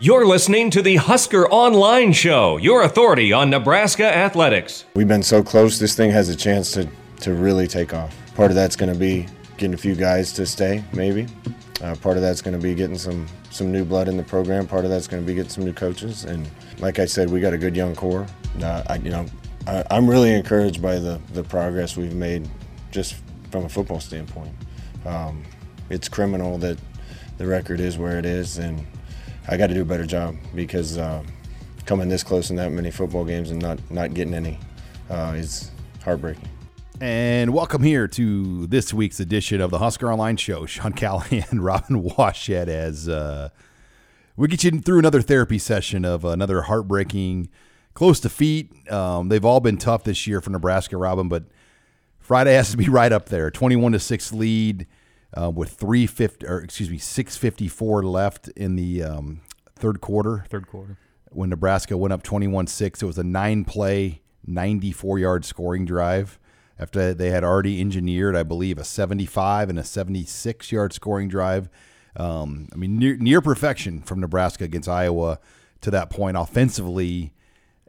You're listening to the Husker Online Show, your authority on Nebraska athletics. We've been so close, this thing has a chance to, to really take off. Part of that's going to be getting a few guys to stay, maybe. Uh, part of that's going to be getting some, some new blood in the program. Part of that's going to be getting some new coaches. And like I said, we got a good young core. Uh, I, you know, I, I'm really encouraged by the, the progress we've made just from a football standpoint. Um, it's criminal that the record is where it is, and I got to do a better job because uh, coming this close in that many football games and not not getting any uh, is heartbreaking. And welcome here to this week's edition of the Husker Online Show. Sean Callahan, Robin Washut, as uh, we get you through another therapy session of another heartbreaking close defeat. Um, they've all been tough this year for Nebraska, Robin, but Friday has to be right up there. Twenty-one to six lead uh, with three fifty, or excuse me, six fifty-four left in the um, third quarter. Third quarter. When Nebraska went up 21-6, it was a nine-play, 94-yard scoring drive after they had already engineered, I believe, a 75 and a 76-yard scoring drive. Um, I mean, near, near perfection from Nebraska against Iowa to that point offensively,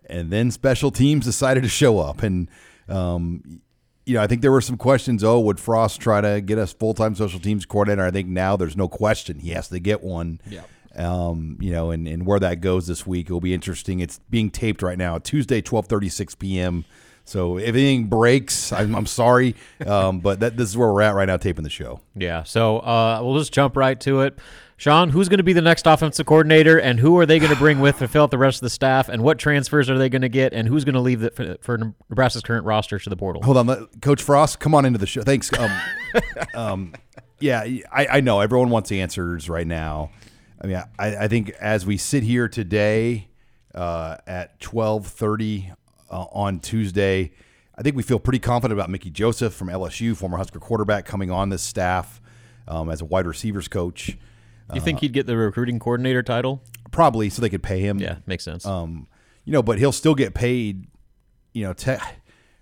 and then special teams decided to show up and. Um, you know, I think there were some questions. Oh, would Frost try to get us full time special teams coordinator? I think now there's no question he has to get one. Yeah. Um, you know, and, and where that goes this week, it'll be interesting. It's being taped right now, Tuesday, twelve thirty six p.m. So if anything breaks, I'm, I'm sorry, um, but that, this is where we're at right now, taping the show. Yeah. So uh, we'll just jump right to it. Sean, who's going to be the next offensive coordinator, and who are they going to bring with to fill out the rest of the staff, and what transfers are they going to get, and who's going to leave the, for, for, Nebraska's current roster to the portal? Hold on, Coach Frost, come on into the show. Thanks. Um, um, yeah, I, I, know everyone wants answers right now. I mean, I, I think as we sit here today uh, at twelve thirty uh, on Tuesday, I think we feel pretty confident about Mickey Joseph from LSU, former Husker quarterback, coming on this staff um, as a wide receivers coach. You think he'd get the recruiting coordinator title? Probably, so they could pay him. Yeah, makes sense. Um, you know, but he'll still get paid. You know, te-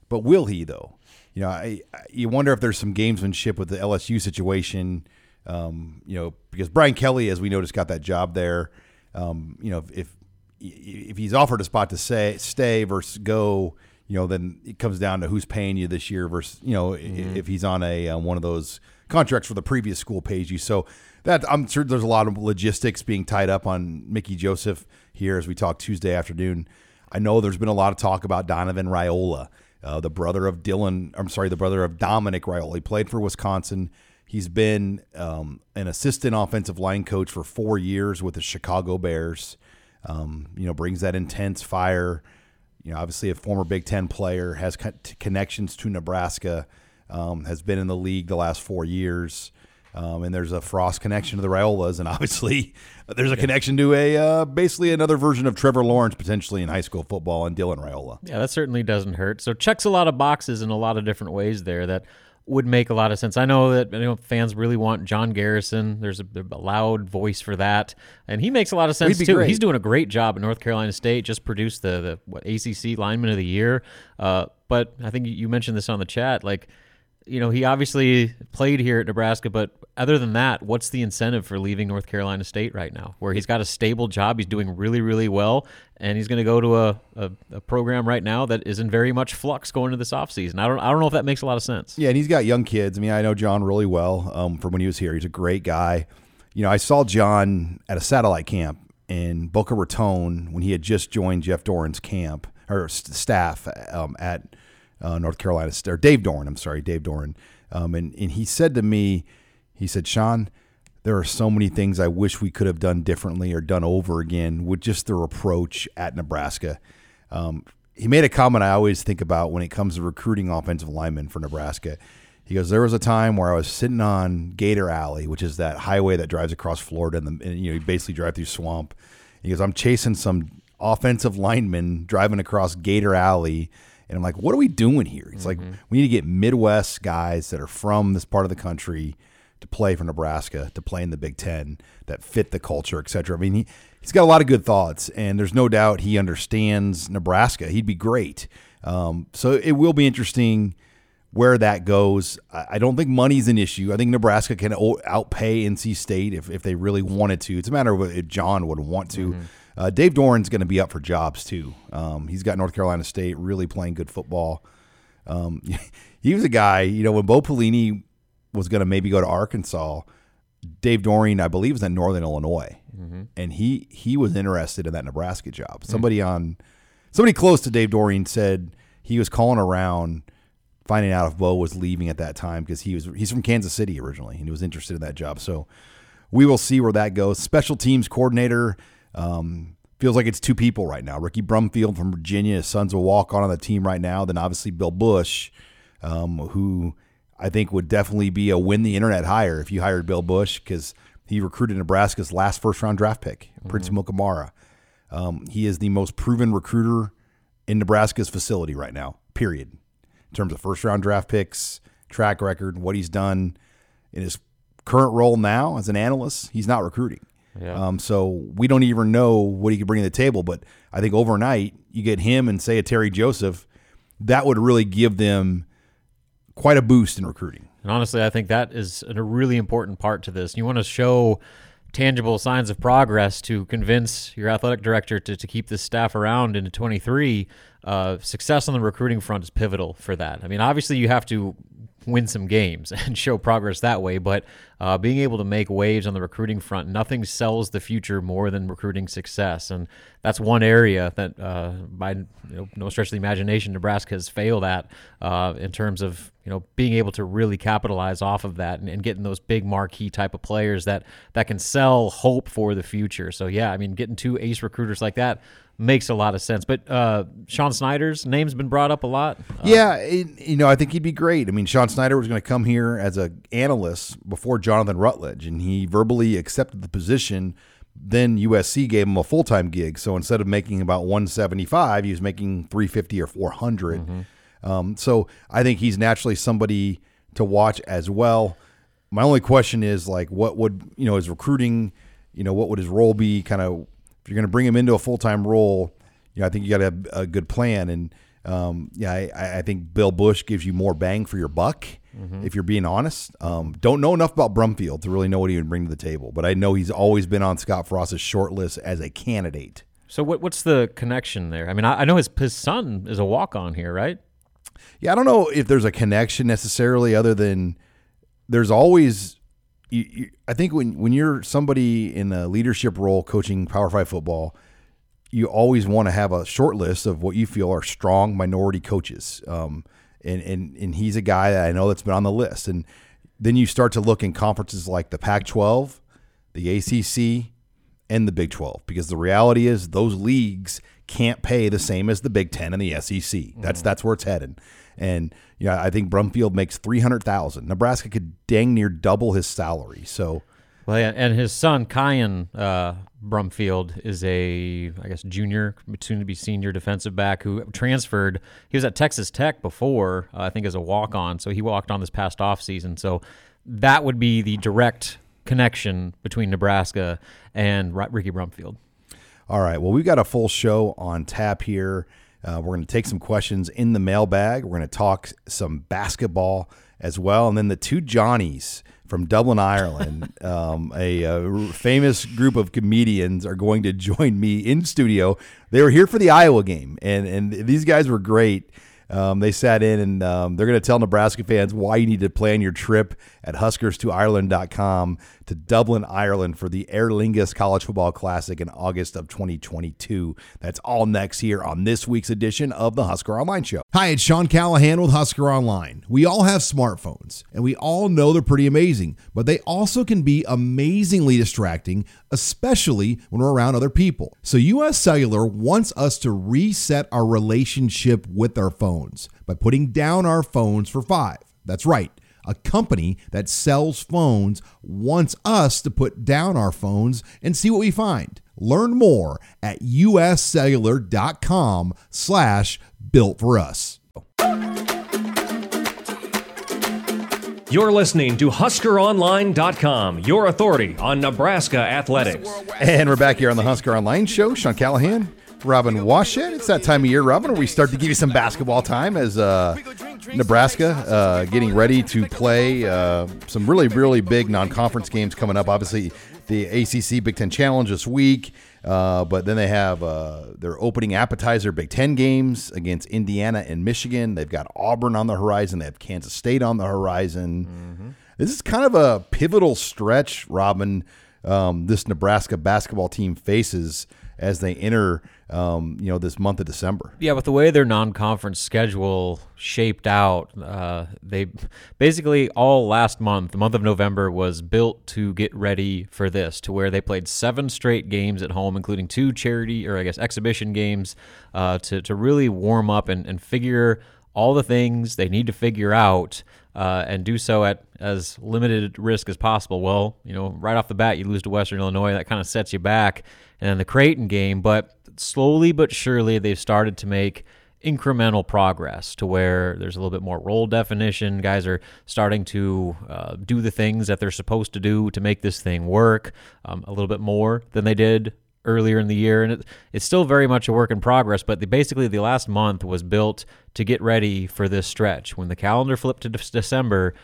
but will he though? You know, I, I, you wonder if there's some gamesmanship with the LSU situation. Um, you know, because Brian Kelly, as we noticed, got that job there. Um, you know, if if he's offered a spot to say stay versus go, you know, then it comes down to who's paying you this year versus you know mm-hmm. if he's on a uh, one of those contracts where the previous school pays you. So that I'm sure there's a lot of logistics being tied up on Mickey Joseph here as we talk Tuesday afternoon. I know there's been a lot of talk about Donovan Raiola, uh, the brother of Dylan. I'm sorry, the brother of Dominic Raiola. He played for Wisconsin. He's been um, an assistant offensive line coach for four years with the Chicago Bears. Um, you know, brings that intense fire. You know, obviously a former Big Ten player, has connections to Nebraska, um, has been in the league the last four years. Um, and there's a Frost connection to the Raiolas, and obviously there's a yeah. connection to a uh, basically another version of Trevor Lawrence potentially in high school football and Dylan Raiola. Yeah, that certainly doesn't hurt. So checks a lot of boxes in a lot of different ways there that would make a lot of sense. I know that you know, fans really want John Garrison. There's a, a, loud voice for that, and he makes a lot of sense too. Great. He's doing a great job at North Carolina State. Just produced the the what ACC lineman of the year. Uh, but I think you mentioned this on the chat, like you know, he obviously played here at Nebraska, but other than that, what's the incentive for leaving North Carolina State right now, where he's got a stable job, he's doing really, really well, and he's going to go to a, a, a, program right now that is in very much flux going into this offseason. I don't, I don't know if that makes a lot of sense. Yeah, and he's got young kids. I mean, I know John really well um, from when he was here. He's a great guy. You know, I saw John at a satellite camp in Boca Raton when he had just joined Jeff Doeren's camp or staff um, at – uh, North Carolina, or Dave Doeren, I'm sorry, Dave Doeren. Um, and, and he said to me, he said, Sean, there are so many things I wish we could have done differently or done over again with just their approach at Nebraska. Um, he made a comment I always think about when it comes to recruiting offensive linemen for Nebraska. He goes, there was a time where I was sitting on Gator Alley, which is that highway that drives across Florida, and, the, and you know you basically drive through swamp. He goes, I'm chasing some offensive linemen driving across Gator Alley and I'm like, what are we doing here? It's mm-hmm. like we need to get Midwest guys that are from this part of the country to play for Nebraska, to play in the Big Ten, that fit the culture, et cetera. I mean, he, he's got a lot of good thoughts, and there's no doubt he understands Nebraska. He'd be great. Um, so it will be interesting where that goes, I don't think money's an issue. I think Nebraska can outpay NC State if, if they really wanted to. It's a matter of if John would want to. Uh, Dave Doeren's going to be up for jobs too. Um, he's got North Carolina State really playing good football. Um, he was a guy, you know, when Bo Pelini was going to maybe go to Arkansas, Dave Doeren, I believe, was in Northern Illinois, and he he was interested in that Nebraska job. Somebody on somebody close to Dave Doeren said he was calling around, finding out if Bo was leaving at that time because he was he's from Kansas City originally and he was interested in that job. So we will see where that goes. Special teams coordinator. Um, feels like it's two people right now. Ricky Brumfield from Virginia, his son's a walk on on the team right now. Then obviously Bill Bush, um, who I think would definitely be a win the internet hire if you hired Bill Bush because he recruited Nebraska's last first round draft pick, Prince Amukamara. Um, he is the most proven recruiter in Nebraska's facility right now, period. In terms of first round draft picks, track record, what he's done in his current role now as an analyst, he's not recruiting. Um, so we don't even know what he could bring to the table. But I think overnight, you get him and say a Terry Joseph, that would really give them quite a boost in recruiting. And honestly, I think that is a really important part to this. You want to show tangible signs of progress to convince your athletic director to, to keep this staff around into 23. Uh, success on the recruiting front is pivotal for that. I mean, obviously, you have to win some games and show progress that way, but uh, being able to make waves on the recruiting front, nothing sells the future more than recruiting success. And that's one area that, uh, by you know, no stretch of the imagination, Nebraska has failed at uh, in terms of you know being able to really capitalize off of that and, and getting those big marquee type of players that that can sell hope for the future. So yeah, I mean, getting two ace recruiters like that makes a lot of sense. But uh, Sean Snyder's name's been brought up a lot. Uh, Yeah, it, you know, I think he'd be great. I mean, Sean Snyder was going to come here as a analyst before Jonathan Rutledge, and he verbally accepted the position. Then USC gave him a full time gig, so instead of making about 175, he was making 350 or 400. Um, so I think he's naturally somebody to watch as well. My only question is like, what would you know his recruiting? You know, what would his role be? Kind of if you're going to bring him into a full time role, you know, I think you got to have a good plan. And um, yeah, I, I think Bill Bush gives you more bang for your buck. If you're being honest, um, don't know enough about Brumfield to really know what he would bring to the table, but I know he's always been on Scott Frost's short list as a candidate. So what what's the connection there? I mean, I, I know his his son is a walk on here, right? Yeah, I don't know if there's a connection necessarily, other than there's always. You, you, I think when when you're somebody in a leadership role coaching Power Five football, you always want to have a short list of what you feel are strong minority coaches. Um, and and and he's a guy that I know that's been on the list. And then you start to look in conferences like the Pac-12, the ACC, and the Big 12 because the reality is those leagues can't pay the same as the Big 10 and the SEC. That's that's where it's headed. And you know, I think Brumfield makes 300,000. Nebraska could dang near double his salary. So Well, yeah, and his son Kyan uh, Brumfield is a, I guess, junior, soon to be senior defensive back who transferred. He was at Texas Tech before, uh, I think, as a walk on. So he walked on this past off season. So that would be the direct connection between Nebraska and Ri- Ricky Brumfield. All right. Well, we've got a full show on tap here. Uh, we're going to take some questions in the mailbag. We're going to talk some basketball as well. And then the two Johnnies from Dublin, Ireland, um, a, uh famous group of comedians, are going to join me in studio. They were here for the Iowa game, and, and these guys were great. Um, they sat in and um, they're going to tell Nebraska fans why you need to plan your trip at huskers2ireland.com to Dublin, Ireland for the Aer Lingus College Football Classic in August of 2022. That's all next here on this week's edition of the Husker Online Show. Hi, it's Sean Callahan with Husker Online. We all have smartphones, and we all know they're pretty amazing, but they also can be amazingly distracting, especially when we're around other people. So, US Cellular wants us to reset our relationship with our phones by putting down our phones for five. That's right. A company that sells phones wants us to put down our phones and see what we find. Learn more at uscellular.com slash built for us. You're listening to HuskerOnline.com, your authority on Nebraska athletics. And we're back here on the Husker Online Show. Sean Callahan, Robin Washut. It's that time of year, Robin, where we start to give you some basketball time as uh, Nebraska uh, getting ready to play uh, some really, really big non conference games coming up. Obviously, the ACC Big Ten Challenge this week. Uh, but then they have uh, their opening appetizer Big Ten games against Indiana and Michigan. They've got Auburn on the horizon. They have Kansas State on the horizon. Mm-hmm. This is kind of a pivotal stretch, Robin. Um, this Nebraska basketball team faces as they enter um, you know this month of December. Yeah, with the way their non-conference schedule shaped out, uh, they basically all last month, the month of November, was built to get ready for this. To where they played seven straight games at home, including two charity or I guess exhibition games, uh, to to really warm up and, and figure all the things they need to figure out. Uh, and do so at as limited risk as possible. Well, you know, right off the bat, you lose to Western Illinois. That kind of sets you back. And then the Creighton game, but slowly but surely they've started to make incremental progress to where there's a little bit more role definition. Guys are starting to uh, do the things that they're supposed to do to make this thing work um, a little bit more than they did earlier in the year. And it, it's still very much a work in progress, but the, basically the last month was built to get ready for this stretch. When the calendar flipped to de- December,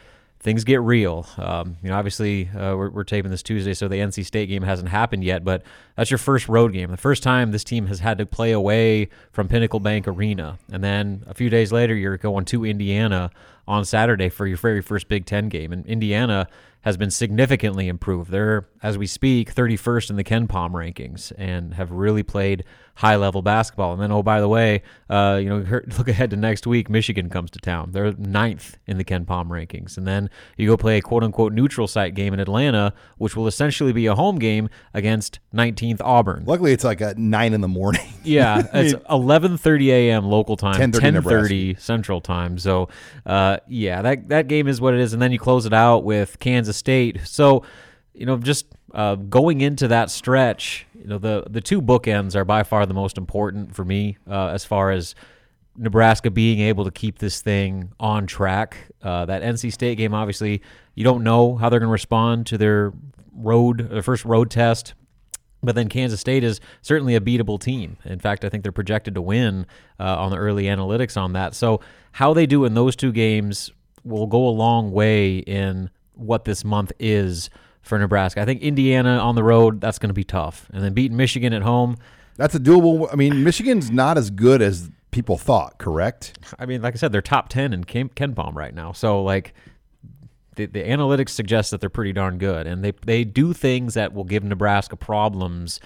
things get real. Um, you know, obviously, uh, we're, we're, taping this Tuesday, so the NC State game hasn't happened yet, but that's your first road game. The first time this team has had to play away from Pinnacle Bank Arena. And then a few days later, you're going to Indiana on Saturday for your very first Big Ten game. And Indiana has been significantly improved. They're, as we speak, 31st in the KenPom rankings and have really played high level basketball. And then, oh, by the way, uh, you know, look ahead to next week. Michigan comes to town. They're ninth in the KenPom rankings. And then you go play a quote unquote neutral site game in Atlanta, which will essentially be a home game against 19th Auburn. Luckily, it's like at nine in the morning. yeah, it's 11:30 a.m. local time, 10:30 Central time. So, uh, yeah, that that game is what it is. And then you close it out with Kansas State. So, you know, just uh, going into that stretch, you know, the the two bookends are by far the most important for me uh, as far as Nebraska being able to keep this thing on track. Uh, that NC State game, obviously, you don't know how they're going to respond to their road, their first road test. But then Kansas State is certainly a beatable team. In fact, I think they're projected to win uh, on the early analytics on that. So, how they do in those two games will go a long way in what this month is for Nebraska. I think Indiana on the road, that's going to be tough. And then beating Michigan at home. That's a doable. I mean, Michigan's not as good as people thought, correct? I mean, like I said, they're top 10 in KenPom right now. So, like, the, the analytics suggest that they're pretty darn good. And they, they do things that will give Nebraska problems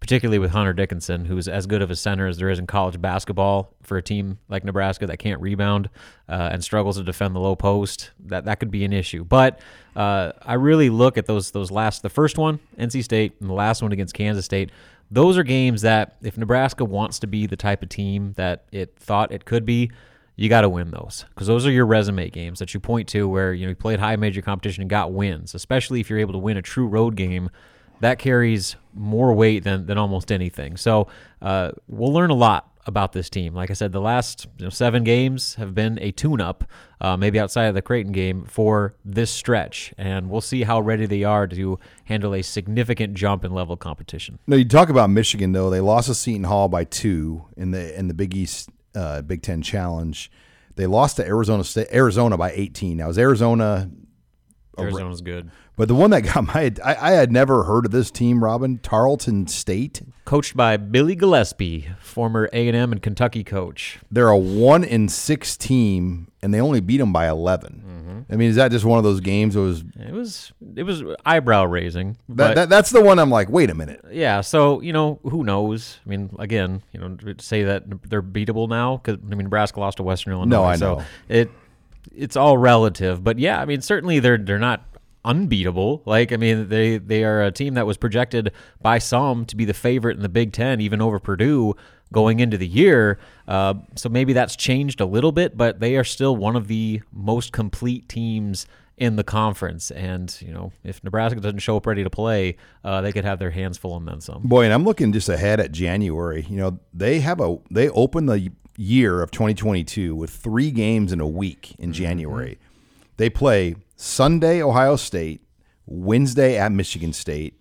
particularly with Hunter Dickinson, who's as good of a center as there is in college basketball for a team like Nebraska that can't rebound uh, and struggles to defend the low post. That that could be an issue. But uh, I really look at those those last the first one, NC State, and the last one against Kansas State. Those are games that if Nebraska wants to be the type of team that it thought it could be, you got to win those because those are your resume games that you point to where you know you played high major competition and got wins, especially if you're able to win a true road game that carries more weight than, than almost anything. So uh, we'll learn a lot about this team. Like I said, the last you know, seven games have been a tune-up, uh, maybe outside of the Creighton game, for this stretch, and we'll see how ready they are to handle a significant jump in level competition. No, you talk about Michigan though; they lost to Seton Hall by two in the in the Big East uh, Big Ten Challenge. They lost to Arizona State, Arizona by 18. Now, is Arizona Arizona's good. But the one that got my, I, I, had never heard of this team, Robin Tarleton State, coached by Billy Gillispie, former A and M and Kentucky coach. They're a one in six team, and they only beat them by 11 mm-hmm. I mean, is that just one of those games? It was, it was, it was eyebrow raising. That, that, that's the one I'm like, wait a minute. Yeah. So you know, who knows? I mean, again, you know, say that they're beatable now because I mean, Nebraska lost to Western Illinois. No, I know. So it it's all relative. But yeah, I mean, certainly they're they're not unbeatable. Like I mean, they they are a team that was projected by some to be the favorite in the Big Ten, even over Purdue going into the year. Uh, so maybe that's changed a little bit, but they are still one of the most complete teams in the conference. And you know, if Nebraska doesn't show up ready to play, uh, they could have their hands full and then some. Boy, and I'm looking just ahead at January. You know, they have a they open the year of 2022 with three games in a week in mm-hmm. January. Mm-hmm. They play Sunday, Ohio State, Wednesday at Michigan State,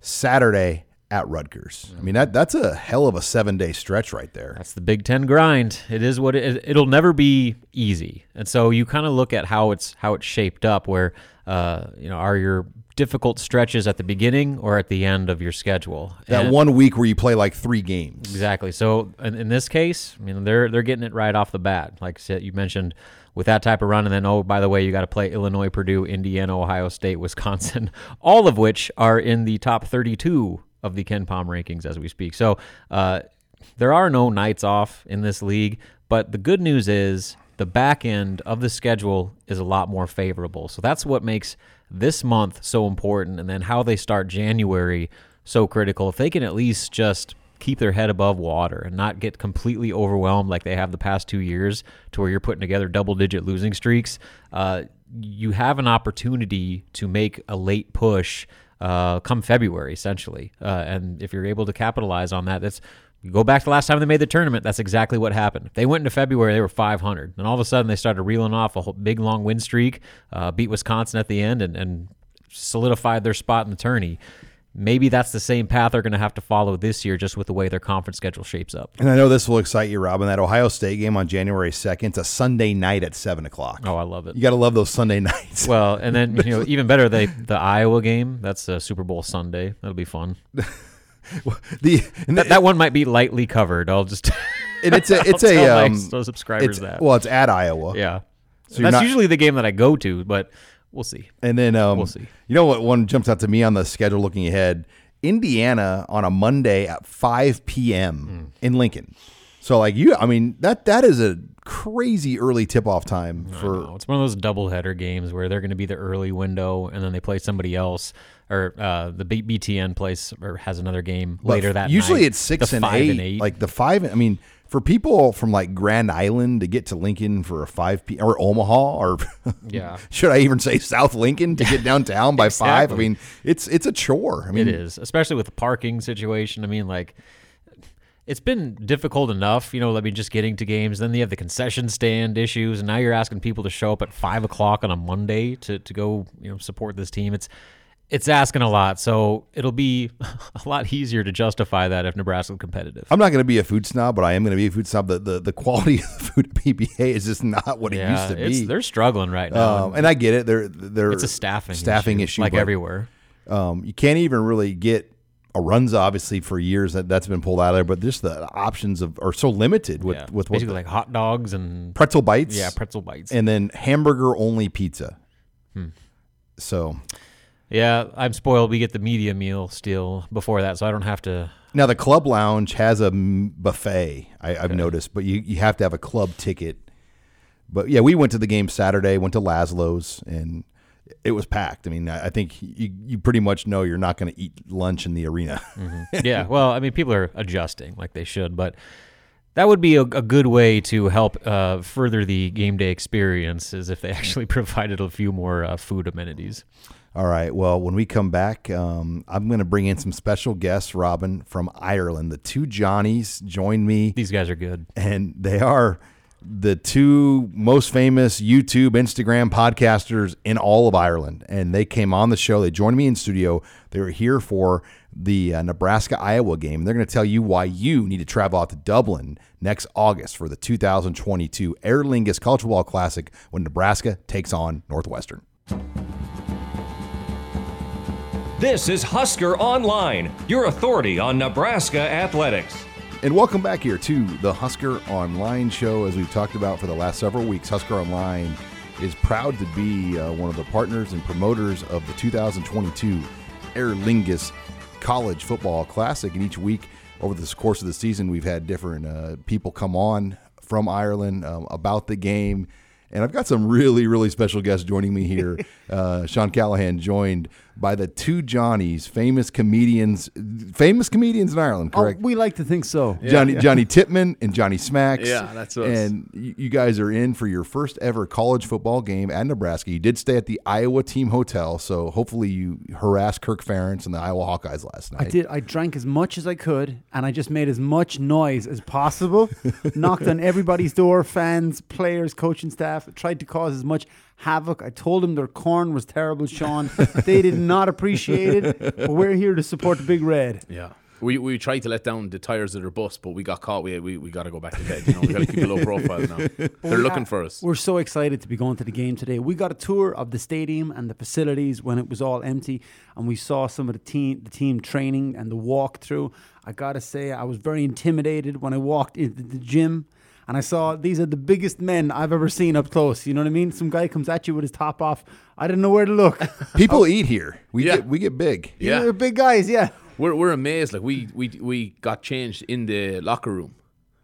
Saturday at Rutgers. I mean that that's a hell of a seven day stretch right there. That's the Big Ten grind. It is what it, it'll never be easy, and so you kind of look at how it's how it's shaped up. Where uh, you know are your difficult stretches at the beginning or at the end of your schedule? That And- one week where you play like three games. Exactly. So in, in this case, I mean, they're they're getting it right off the bat. Like you mentioned with that type of run, and then oh, by the way, you got to play Illinois, Purdue, Indiana, Ohio State, Wisconsin, all of which are in the top 32 of the KenPom rankings as we speak. So uh, there are no nights off in this league, but the good news is the back end of the schedule is a lot more favorable. So that's what makes this month so important, and then how they start January so critical. If they can at least just keep their head above water and not get completely overwhelmed like they have the past two years, to where you're putting together double-digit losing streaks, uh, you have an opportunity to make a late push uh, come February, essentially. Uh, and if you're able to capitalize on that, that's go back to the last time they made the tournament. That's exactly what happened. They went into February, they were 500, and all of a sudden they started reeling off a big long win streak, uh, beat Wisconsin at the end, and, and solidified their spot in the tourney. Maybe that's the same path they're going to have to follow this year, just with the way their conference schedule shapes up. And I know this will excite you, Robin. That Ohio State game on January second, it's a Sunday night at seven o'clock. Oh, I love it. You got to love those Sunday nights. Well, and then you know even better, they the Iowa game. That's a Super Bowl Sunday. That'll be fun. the That, that one might be lightly covered. I'll just and it's a it's I'll a tell my um, s- subscribers it's, that. well, it's at Iowa. yeah, you're that's not- usually the game that I go to, but we'll see. And then um, We'll see. You know what? One jumps out to me on the schedule looking ahead. Indiana on a Monday at 5 p.m. Hmm. in Lincoln. So like you, I mean that that is a crazy early tip off time for. It's one of those doubleheader games where they're going to be the early window, and then they play somebody else, or uh, the B- BTN plays or has another game but later that usually night. it's six The and five eight, and eight. Like the five. I mean, for people from like Grand Island to get to Lincoln for a five p. or Omaha or Yeah. should I even say South Lincoln to get downtown by five? I mean, it's it's a chore. I mean, It is, especially with the parking situation. I mean, like, it's been difficult enough, you know. I mean, just getting to games. Then you have the concession stand issues, and now you're asking people to show up at five o'clock on a Monday to to go, you know, support this team. It's it's asking a lot, so it'll be a lot easier to justify that if Nebraska's competitive. I'm not going to be a food snob, but I am going to be a food snob. The, the the quality of the food at PBA is just not what it used to it's, be. they're struggling right now. Um, and I get it. They're they're it's a staffing staffing issue, issue, like but, everywhere. Um, you can't even really get a runs obviously for years that that's been pulled out of there. But just the options of are so limited with yeah, with what basically the- like hot dogs and pretzel bites. yeah, pretzel bites. and then hamburger only pizza. Hmm. So yeah, I'm spoiled. We get the media meal still before that, so I don't have to now the club lounge has a buffet. I, I've noticed, but you you have to have a club ticket. But yeah, we went to the game Saturday. Went to Laszlo's and. It was packed. I mean, I I think you, you pretty much know you're not going to eat lunch in the arena. Mm-hmm. yeah, well, I mean, people are adjusting like they should, but that would be a, a good way to help uh, further the game day experience, is if they actually provided a few more uh, food amenities. All right. Well, when we come back, um, I'm going to bring in some special guests, Robin, from Ireland. The two Johnnies join me, These guys are good. and they are the two most famous YouTube, Instagram podcasters in all of Ireland. And they came on the show. They joined me in studio. They were here for the uh, Nebraska Iowa game. They're going to tell you why you need to travel out to Dublin next August for the 2022 Aer Lingus College Football Classic when Nebraska takes on Northwestern. This is Husker Online, your authority on Nebraska athletics. And welcome back here to the Husker Online show. As we've talked about for the last several weeks, Husker Online is proud to be uh, one of the partners and promoters of the 2022 Aer Lingus College Football Classic. And each week over the course of the season, we've had different uh, people come on from Ireland um, about the game. And I've got some really, really special guests joining me here. Uh, Sean Callahan joined by the two Johnnies, famous comedians, famous comedians in Ireland, Oh, correct? we like to think so. Johnny Johnny Tipman and Johnny Smacks. Yeah, that's us. And you you guys are in for your first ever college football game at Nebraska. You did stay at the Iowa team hotel, so hopefully you harassed Kirk Ferentz and the Iowa Hawkeyes last night. I did. I drank as much as I could, and I just made as much noise as possible. knocked on everybody's door, fans, players, coaching staff. Tried to cause as much havoc. I told them their corn was terrible, Sean. they did not appreciate it, but we're here to support the Big Red. Yeah. We we tried to let down the tires of their bus, but we got caught. We we, we got to go back to bed. You know, we got to keep a low profile now. They're looking for us. We're so excited to be going to the game today. We got a tour of the stadium and the facilities when it was all empty, and we saw some of the team, the team training and the walkthrough. I gotta say, I was very intimidated when I walked into the gym. And I saw these are the biggest men I've ever seen up close. You know what I mean? Some guy comes at you with his top off. I didn't know where to look. People eat here. We Yeah. get we get big. Yeah. They're big guys, yeah. We're we're amazed. Like we we we got changed in the locker room.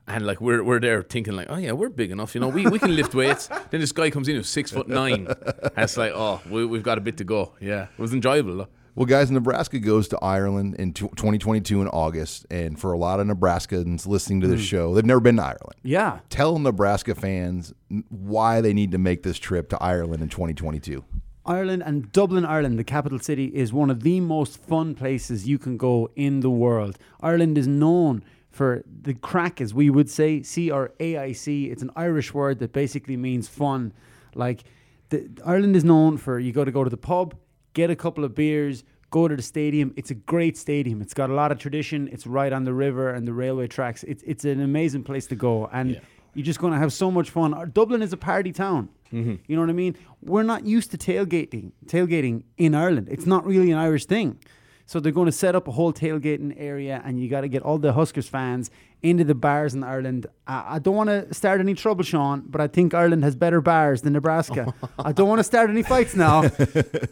And like we're we're there thinking like, oh yeah, we're big enough, you know. We we can lift weights. then this guy comes in who's six foot nine, and it's like, oh, we, we've got a bit to go. Yeah, it was enjoyable. Though. Well, guys, Nebraska goes to Ireland in 2022 in August, and for a lot of Nebraskans listening to this hmm. show, they've never been to Ireland. Yeah. Tell Nebraska fans why they need to make this trip to Ireland in 2022. Ireland and Dublin, Ireland, the capital city, is one of the most fun places you can go in the world. Ireland is known for the craic, as we would say, C R A I C. It's an Irish word that basically means fun. Like the, Ireland is known for you got to go to the pub, get a couple of beers, go to the stadium. It's a great stadium. It's got a lot of tradition. It's right on the river and the railway tracks. It's it's an amazing place to go, and you're just going to have so much fun. Dublin is a party town. Mm-hmm. You know what I mean? We're not used to tailgating, tailgating in Ireland. It's not really an Irish thing. So they're going to set up a whole tailgating area, and you got to get all the Huskers fans into the bars in Ireland. I, I don't want to start any trouble, Sean, but I think Ireland has better bars than Nebraska. I don't want to start any fights now.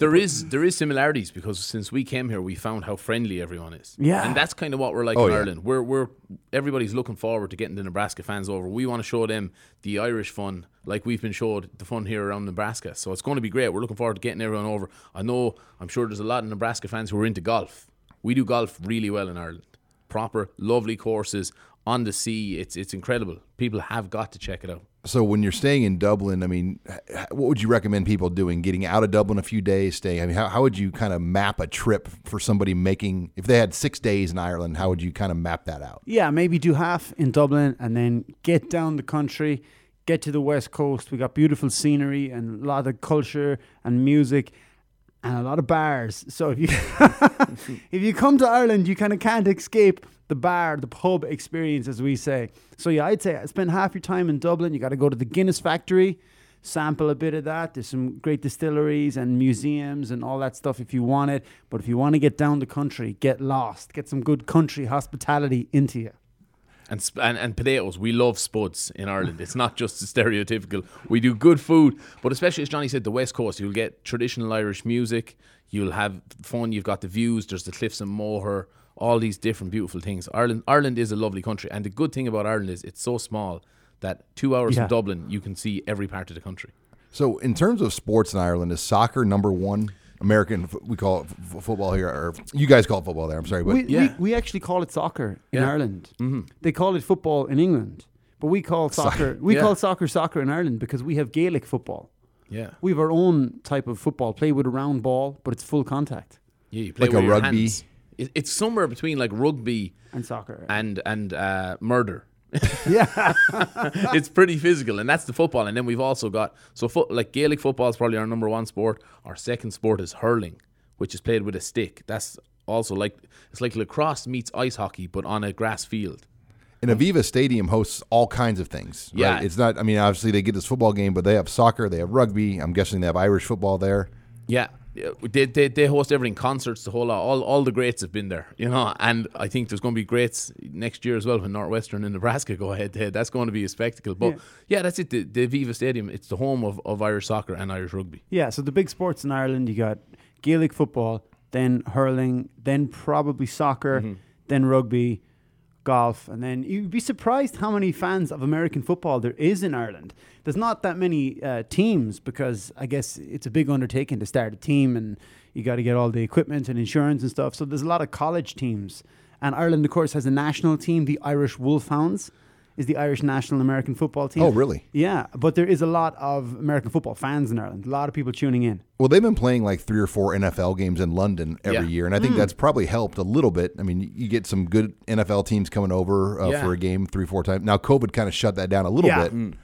There is there is similarities because since we came here, we found how friendly everyone is. Yeah. and that's kind of what we're like Oh, in yeah. Ireland. We're we're everybody's looking forward to getting the Nebraska fans over. We want to show them the Irish fun, like we've been showed the fun here around Nebraska. So it's going to be great. We're looking forward to getting everyone over. I know I'm sure there's a lot of Nebraska fans who are into golf. We do golf really well in Ireland. Proper, lovely courses on the sea. It's it's incredible. People have got to check it out. So when you're staying in Dublin, I mean, what would you recommend people doing? Getting out of Dublin a few days, staying. I mean, how, how would you kind of map a trip for somebody making? If they had six days in Ireland, how would you kind of map that out? yeah, maybe do half in Dublin and then get down the country, get to the west coast. We got beautiful scenery and a lot of culture and music and a lot of bars. So if you if you come to Ireland, you kind of can't escape the bar, the pub experience, as we say. So yeah, I'd say spend half your time in Dublin. You got to go to the Guinness factory, sample a bit of that. There's some great distilleries and museums and all that stuff if you want it. But if you want to get down the country, get lost, get some good country hospitality into you. and, sp- and and potatoes. We love spuds in Ireland. It's not just stereotypical. We do good food, but especially as Johnny said, the West Coast. You'll get traditional Irish music. You'll have fun. You've got the views. There's the cliffs and Moher. All these different beautiful things. Ireland Ireland is a lovely country, and the good thing about Ireland is it's so small that two hours Yeah. from Dublin you can see every part of the country. So in terms of sports in Ireland, is soccer number one? American, we call it f- f- football here, or you guys call it football there. I'm sorry, but we, yeah. we, we actually call it soccer in Yeah. Ireland. Mm-hmm. They call it football in England, but we call soccer we Yeah. call soccer soccer in Ireland because we have Gaelic football. Yeah, We have our own type of football, play with a round ball, but it's full contact yeah. You play Like with a your rugby? hands. It, it's somewhere between like rugby and soccer. and and uh, murder. yeah, it's pretty physical, and that's the football. And then we've also got so foot like Gaelic football is probably our number one sport. Our second sport is hurling, which is played with a stick. That's also like it's like lacrosse meets ice hockey, but on a grass field. And Aviva Stadium hosts all kinds of things. Right? Yeah. it's not. I mean, obviously they get this football game, but they have soccer, they have rugby. I'm guessing they have Irish football there. Yeah. Yeah, They, they, they host everything, concerts, the whole lot. All, all the greats have been there, you know. And I think there's going to be greats next year as well when Northwestern and Nebraska go head to head. That's going to be a spectacle. But yeah, that's it. The, the Viva Stadium, it's the home of, of Irish soccer and Irish rugby. yeah. So the big sports in Ireland, you got Gaelic football, then hurling, then probably soccer, Mm-hmm. then rugby, golf, and then you'd be surprised how many fans of American football there is in Ireland. There's not that many uh, teams because I guess it's a big undertaking to start a team, and you got to get all the equipment and insurance and stuff. So there's a lot of college teams, and Ireland, of course, has a national team, the Irish Wolfhounds. Is the Irish national American football team? Oh, really? Yeah, but there is a lot of American football fans in Ireland. A lot of people tuning in. Well, they've been playing like three or four NFL games in London every Yeah. year, and I think that's probably helped a little bit. I mean, you get some good NFL teams coming over uh, Yeah. for a game three, four times. Now, COVID kind of shut that down a little Yeah. bit.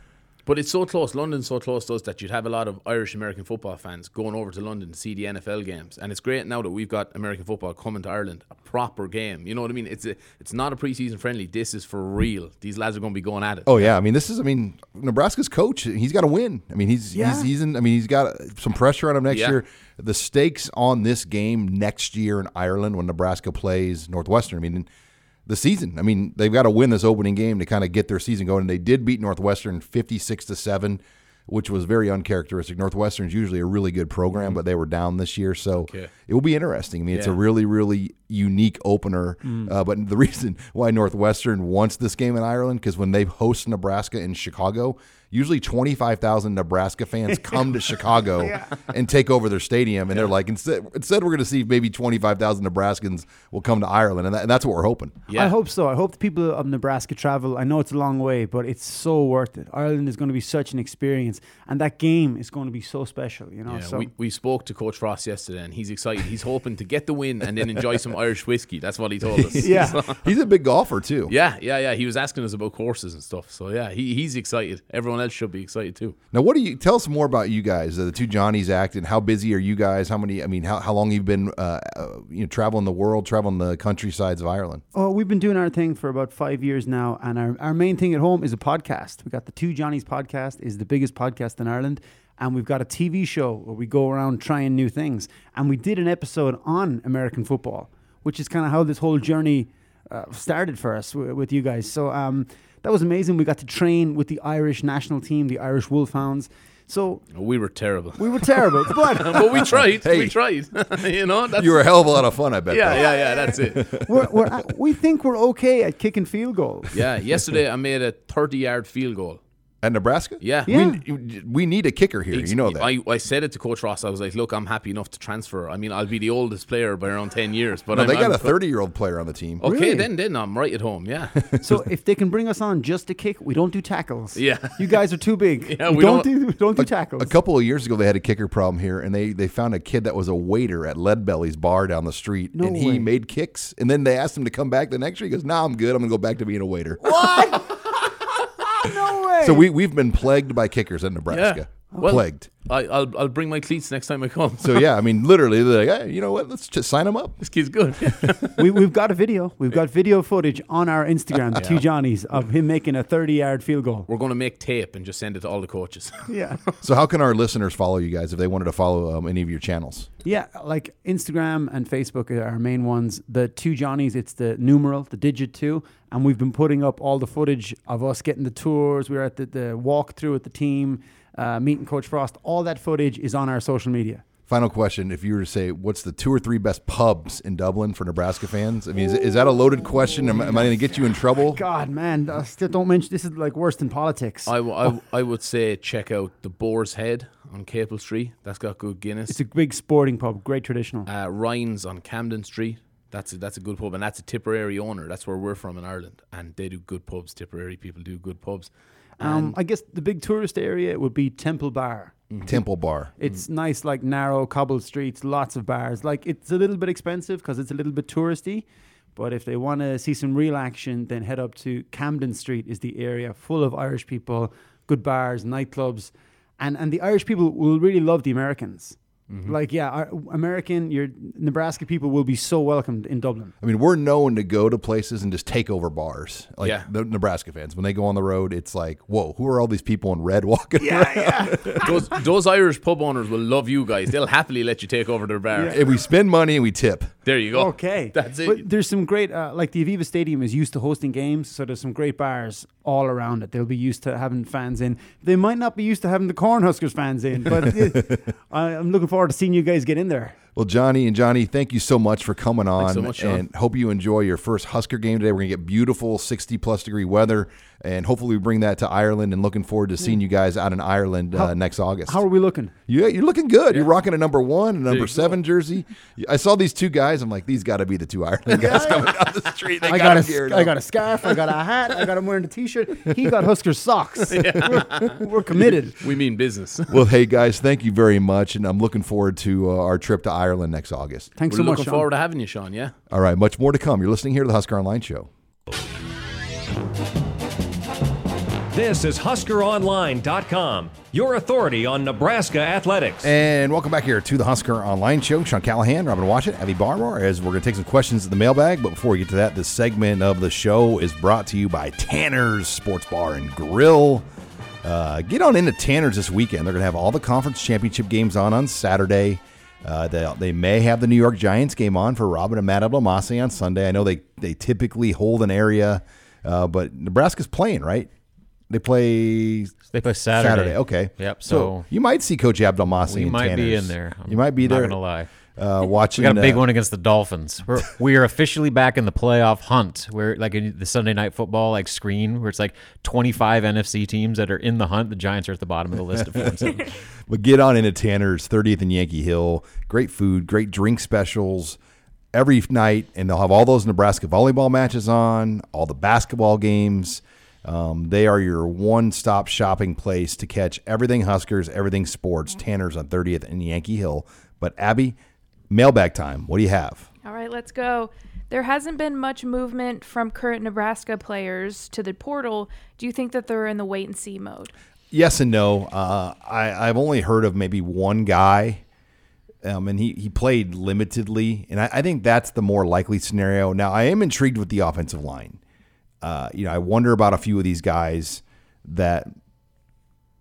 But it's so close. London's so close to us that you'd have a lot of Irish American football fans going over to London to see the NFL games. And it's great now that we've got American football coming to Ireland, a proper game. You know what I mean? It's a, it's not a preseason friendly. This is for real. These lads are going to be going at it. Oh yeah, I mean this is I mean Nebraska's coach. He's got to win. I mean he's Yeah. he's he's in. I mean he's got some pressure on him next Yeah. year. The stakes on this game next year in Ireland when Nebraska plays Northwestern. I mean the season. I mean they've got to win this opening game to kind of get their season going. And they did beat Northwestern fifty six to seven. Which was very uncharacteristic. Northwestern's usually a really good program, mm-hmm. but they were down this year, so Okay. it will be interesting. I mean, it's a really, really unique opener. Uh, but the reason why Northwestern wants this game in Ireland because when they host Nebraska in Chicago, usually twenty five thousand Nebraska fans come to Chicago and take over their stadium, and they're like, instead, instead we're going to see maybe twenty five thousand Nebraskans will come to Ireland, and, that, and that's what we're hoping. Yeah. I hope so. I hope the people of Nebraska travel. I know it's a long way, but it's so worth it. Ireland is going to be such an experience, and that game is going to be so special. You know, Yeah, so we, we spoke to Coach Frost yesterday, and he's excited. He's hoping to get the win and then enjoy some Irish whiskey. That's what he told us. Yeah. So- He's a big golfer too. yeah, yeah, yeah. He was asking us about courses and stuff. So yeah, he, he's excited. Everyone else should be excited too. Now, what do you tell us more about you guys? Uh, the two Johnnies acting. How busy are you guys? How many? I mean, how, how long you've been uh, uh, you know traveling the world, traveling the countrysides of Ireland? Oh, we've been doing our thing for about five years now, and our, our main thing at home is a podcast. We got the Two Johnnies podcast, is the biggest podcast in Ireland, and we've got a TV show where we go around trying new things. And we did an episode on American football, which is kind of how this whole journey uh, started for us w- with you guys. So um, that was amazing. We got to train with the Irish national team, the Irish Wolfhounds. So We were terrible, we were terrible, but but we tried. Hey. We tried. you know, that's, You were a hell of a lot of fun, I bet. yeah, though. yeah, yeah. That's it. we're, we're, we think we're okay at kicking field goals. Yeah. Yesterday, I made a thirty-yard field goal. At Nebraska? Yeah. We, we need a kicker here. You know that. I, I said it to Coach Frost. I was like, "Look, I'm happy enough to transfer. I mean, I'll be the oldest player by around ten years, but no, I'm, they got I'm- a 30 year old player on the team. Okay, Really? then then I'm right at home. Yeah, So if they can bring us on just to kick, we don't do tackles. Yeah. you guys are too big. Yeah, we, we don't, don't- do we don't do tackles. A couple of years ago, they had a kicker problem here, and they, they found a kid that was a waiter at Leadbelly's bar down the street, No and he made kicks. And then they asked him to come back the next year. He goes, "Nah, I'm good. I'm gonna go back to being a waiter." no way. So we we've been plagued by kickers in Nebraska. Well, plagued. I, I'll I'll bring my cleats next time I come. So yeah, I mean, literally, they're like, hey, you know what? Let's just sign them up. this kid's good. we, we've got a video. We've got video footage on our Instagram, the two Johnnies, of him making a 30 yard field goal. We're going to make tape and just send it to all the coaches. Yeah. So how can our listeners follow you guys if they wanted to follow um, any of your channels? Yeah, like Instagram and Facebook are our main ones. The two Johnnies, it's the numeral, the digit two, and we've been putting up all the footage of us getting the tours. We were at the, the walkthrough with the team, uh, meeting Coach Frost. All that footage is on our social media. Final question: If you were to say, what's the two or three best pubs in Dublin for Nebraska fans? I mean, is, is that a loaded question? Am, am I going to get you in trouble? God, man, uh, still don't mention this is like worse than politics. I, w- I w- I would say check out the Boar's Head on Capel Street. That's got good Guinness. it's a big sporting pub, great traditional. uh, Ryan's on Camden Street. That's a, that's a good pub, and that's a Tipperary owner. That's where we're from in Ireland, and they do good pubs. Tipperary people do good pubs. Um, I guess the big tourist area would be Temple Bar. Temple Bar. It's nice, like narrow cobbled streets, lots of bars. Like it's a little bit expensive because it's a little bit touristy. But if they want to see some real action, then head up to Camden Street. Is the area full of Irish people, good bars, nightclubs, and and the Irish people will really love the Americans. Like yeah, our, American, your Nebraska people will be so welcomed in Dublin. I mean, we're known to go to places and just take over bars. Like Yeah. the Nebraska fans, when they go on the road, it's like, whoa, who are all these people in red walking around? those those Irish pub owners will love you guys. They'll happily let you take over their bar. if we spend money and we tip. There you go. Okay, that's it. But there's some great, uh, like the Aviva Stadium is used to hosting games, so there's some great bars all around it. They'll be used to having fans in. They might not be used to having the Cornhuskers fans in, but it, I, I'm looking forward to seeing you guys get in there. Well, Johnny and Johnny, thank you so much for coming on. so much, and hope you enjoy your first Husker game today. We're gonna get beautiful 60 plus degree weather, and hopefully we bring that to Ireland. And looking forward to seeing you guys out in Ireland uh, next August. How are we looking? Yeah, you're looking good. You're rocking a number one, a number seven jersey. I saw these two guys. I'm like, these got to be the two Ireland guys coming down the street. They I got, them a, I got a scarf, I got a hat, I got him wearing a t-shirt. He got Husker socks. We're, we're committed. We mean business. Well, hey guys, thank you very much, and I'm looking forward to uh, our trip to Ireland next August. Thanks We're so much, looking Sean. forward to having you, Sean. Yeah. All right, much more to come. You're listening here to the Husker Online Show. This is HuskerOnline.com, your authority on Nebraska athletics. And welcome back here to the Husker Online Show. Sean Callahan, Robin Washut, Abby Barmore, as we're going to take some questions in the mailbag. But before we get to that, this segment of the show is brought to you by Tanner's Sports Bar and Grill. Uh, get on into Tanner's this weekend. They're going to have all the conference championship games on on Saturday. Uh, they, they may have the New York Giants game on for Robin and Matt Abdelmassih on Sunday. I know they, they typically hold an area, uh, but Nebraska's playing, right? They play They play Saturday. Okay. Yep, So, so- you might see Coach Abdelmassih We in might be in there. I'm you might be there. not gonna lie. Uh, watching. We got a big uh, one against the Dolphins. We're, we are officially back in the playoff hunt. Where like in the Sunday night football like screen where it's like 25 NFC teams that are in the hunt. The Giants are at the bottom of the list of. But get on into Tanner's 30th and Yankee Hill. Great food, great drink specials every night, and they'll have all those Nebraska volleyball matches on, all the basketball games. Um, they are your one-stop shopping place to catch everything Huskers, everything sports. Tanner's on 30th and Yankee Hill. But Abby, mailbag time. What do you have? All right, let's go. There hasn't been much movement from current Nebraska players to the portal. Do you think that they're in the wait and see mode? Yes and no. Uh, I, I've only heard of maybe one guy, um, and he, he played limitedly, and I, I think that's the more likely scenario. Now, I am intrigued with the offensive line. Uh, you know, I wonder about a few of these guys that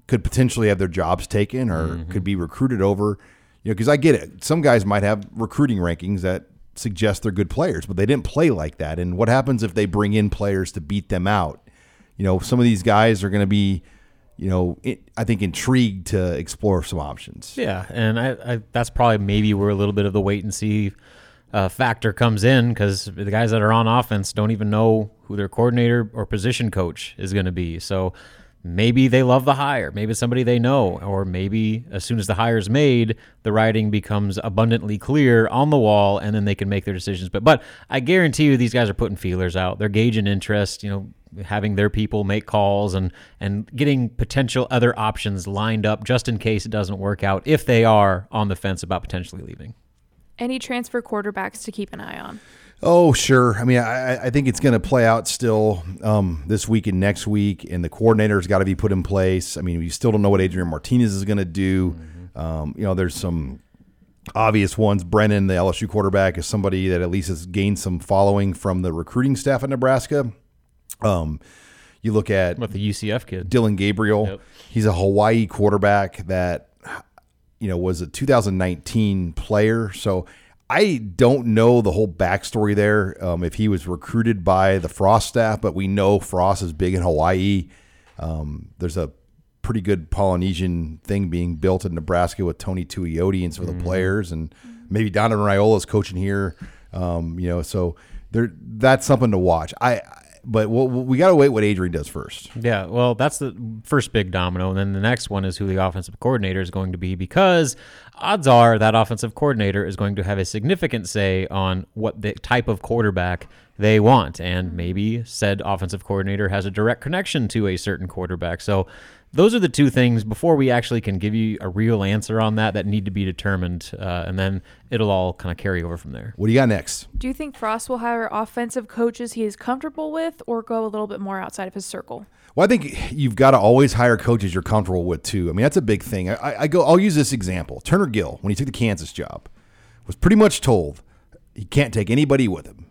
could potentially have their jobs taken or could be recruited over. You know, because I get it. Some guys might have recruiting rankings that suggest they're good players, but they didn't play like that. And what happens if they bring in players to beat them out? You know, some of these guys are going to be, you know, I think intrigued to explore some options. Yeah, and I, I that's probably maybe where a little bit of the wait and see uh, factor comes in because the guys that are on offense don't even know who their coordinator or position coach is going to be. So maybe they love the hire, maybe it's somebody they know, or maybe as soon as the hire is made, the writing becomes abundantly clear on the wall, and then they can make their decisions. But but I guarantee you, these guys are putting feelers out. They're gauging interest. You know. Having their people make calls and and getting potential other options lined up just in case it doesn't work out if they are on the fence about potentially leaving. Any transfer quarterbacks to keep an eye on? Oh, sure. I mean, I, I think it's going to play out still um, this week and next week, and the coordinator's got to be put in place. I mean, we still don't know what Adrian Martinez is going to do. Um, you know, there's some obvious ones. Brennan, the LSU quarterback, is somebody that at least has gained some following from the recruiting staff at Nebraska. Um, you look at With the UCF kid. Dillon Gabriel. Yep. He's a Hawaii quarterback that you know was a 2019 player. So I don't know the whole backstory there. Um, if he was recruited by the Frost staff, but we know Frost is big in Hawaii. Um, there's a pretty good Polynesian thing being built in Nebraska with Tony Tuioti and some of the players, and maybe Donovan Raiola is coaching here. Um, you know, so there that's something to watch. I, but we'll, we got to wait what Adrian does first. Yeah, well, that's the first big domino. And then the next one is who the offensive coordinator is going to be because odds are that offensive coordinator is going to have a significant say on what the type of quarterback they want. And maybe said offensive coordinator has a direct connection to a certain quarterback. So those are the two things before we actually can give you a real answer on that that need to be determined. Uh, and then it'll all kind of carry over from there. What do you got next? Do you think Frost will hire offensive coaches he is comfortable with or go a little bit more outside of his circle? Well, I think you've got to always hire coaches you're comfortable with too. I mean, that's a big thing. I, I go. I'll use this example. Turner Gill, when he took the Kansas job, was pretty much told he can't take anybody with him,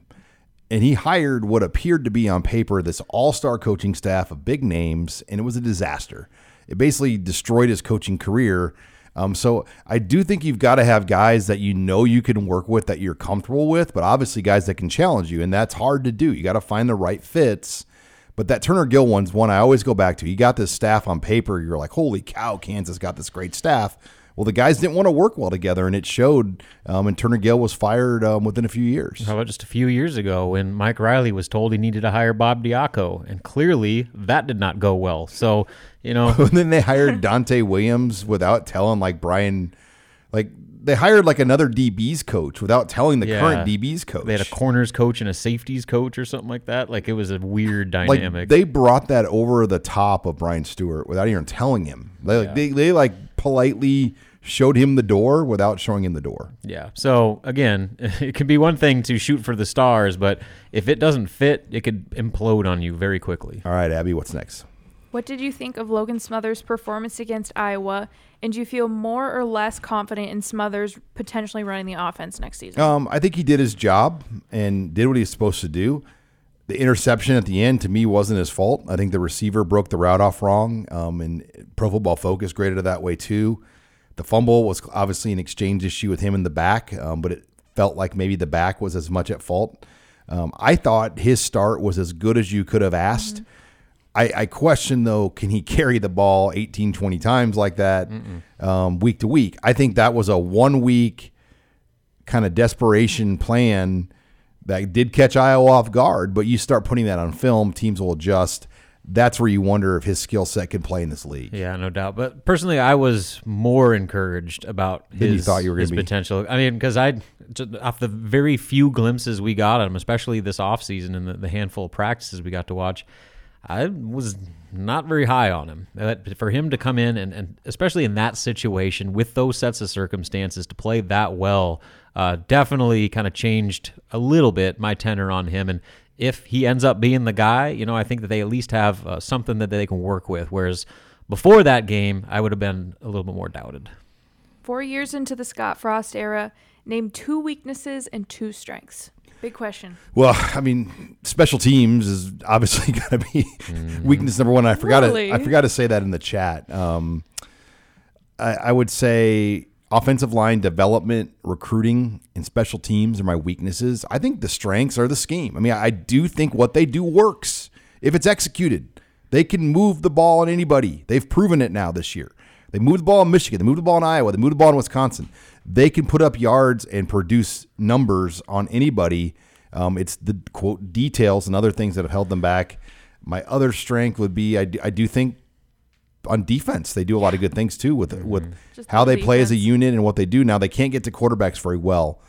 and he hired what appeared to be on paper this all-star coaching staff of big names, and it was a disaster. It basically destroyed his coaching career. Um, so I do think you've got to have guys that you know you can work with that you're comfortable with, but obviously guys that can challenge you, and that's hard to do. You got to find the right fits. But that Turner Gill one's one I always go back to. You got this staff on paper. You're like, holy cow, Kansas got this great staff. Well, the guys didn't want to work well together, and it showed. Um, and Turner Gill was fired um, within a few years. How about just a few years ago when Mike Riley was told he needed to hire Bob Diaco, and clearly that did not go well. So, you know, and then they hired Donte Williams without telling like Brian, like they hired like another DB's coach without telling the Yeah. current DB's coach. they had a corners coach and a safeties coach or something like that. Like it was a weird like dynamic. they brought that over the top of Brian Stewart without even telling him. They, like, they they like politely showed him the door without showing him the door. yeah. So again, it could be one thing to shoot for the stars, but if it doesn't fit, it could implode on you very quickly. All right, Abby, what's next? What did you think of Logan Smothers' performance against Iowa? And do you feel more or less confident in Smothers potentially running the offense next season? Um, I think he did his job and did what he was supposed to do. The interception at the end to me wasn't his fault. I think the receiver broke the route off wrong, um, and Pro Football Focus graded it that way too. The fumble was obviously an exchange issue with him in the back, um, but it felt like maybe the back was as much at fault. Um, I thought his start was as good as you could have asked. I, I question though, can he carry the ball 18, 20 times like that um, week to week? I think that was a one week kind of desperation plan that did catch Iowa off guard, but you start putting that on film, teams will adjust. That's where you wonder if his skill set can play in this league. Yeah, no doubt. But personally, I was more encouraged about Than you his, thought you were his be. potential. I mean, because I, off the very few glimpses we got of him, especially this offseason and the, the handful of practices we got to watch, I was not very high on him. That- For him to come in and, and especially in that situation with those sets of circumstances to play that well, uh, definitely kind of changed a little bit my tenor on him. And if he ends up being the guy, you know, I think that they at least have uh, something that they can work with. Whereas before that game, I would have been a little bit more doubted. Four years into the Scott Frost era, name two weaknesses and two strengths. Big question. Well, I mean, special teams is obviously going to be weakness number one. I forgot Really? to I forgot to say that in the chat. Um, I, I would say offensive line development, recruiting, and special teams are my weaknesses. I think the strengths are the scheme. I mean, I do think what they do works if it's executed. They can move the ball on anybody. They've proven it now this year. They moved the ball in Michigan. They moved the ball in Iowa. They moved the ball in Wisconsin. They can put up yards and produce numbers on anybody. Um, it's the quote details and other things that have held them back. My other strength would be I do, I do think on defense they do a lot of good things too with with Just how they total play as a unit and what they do. Now they can't get to quarterbacks very well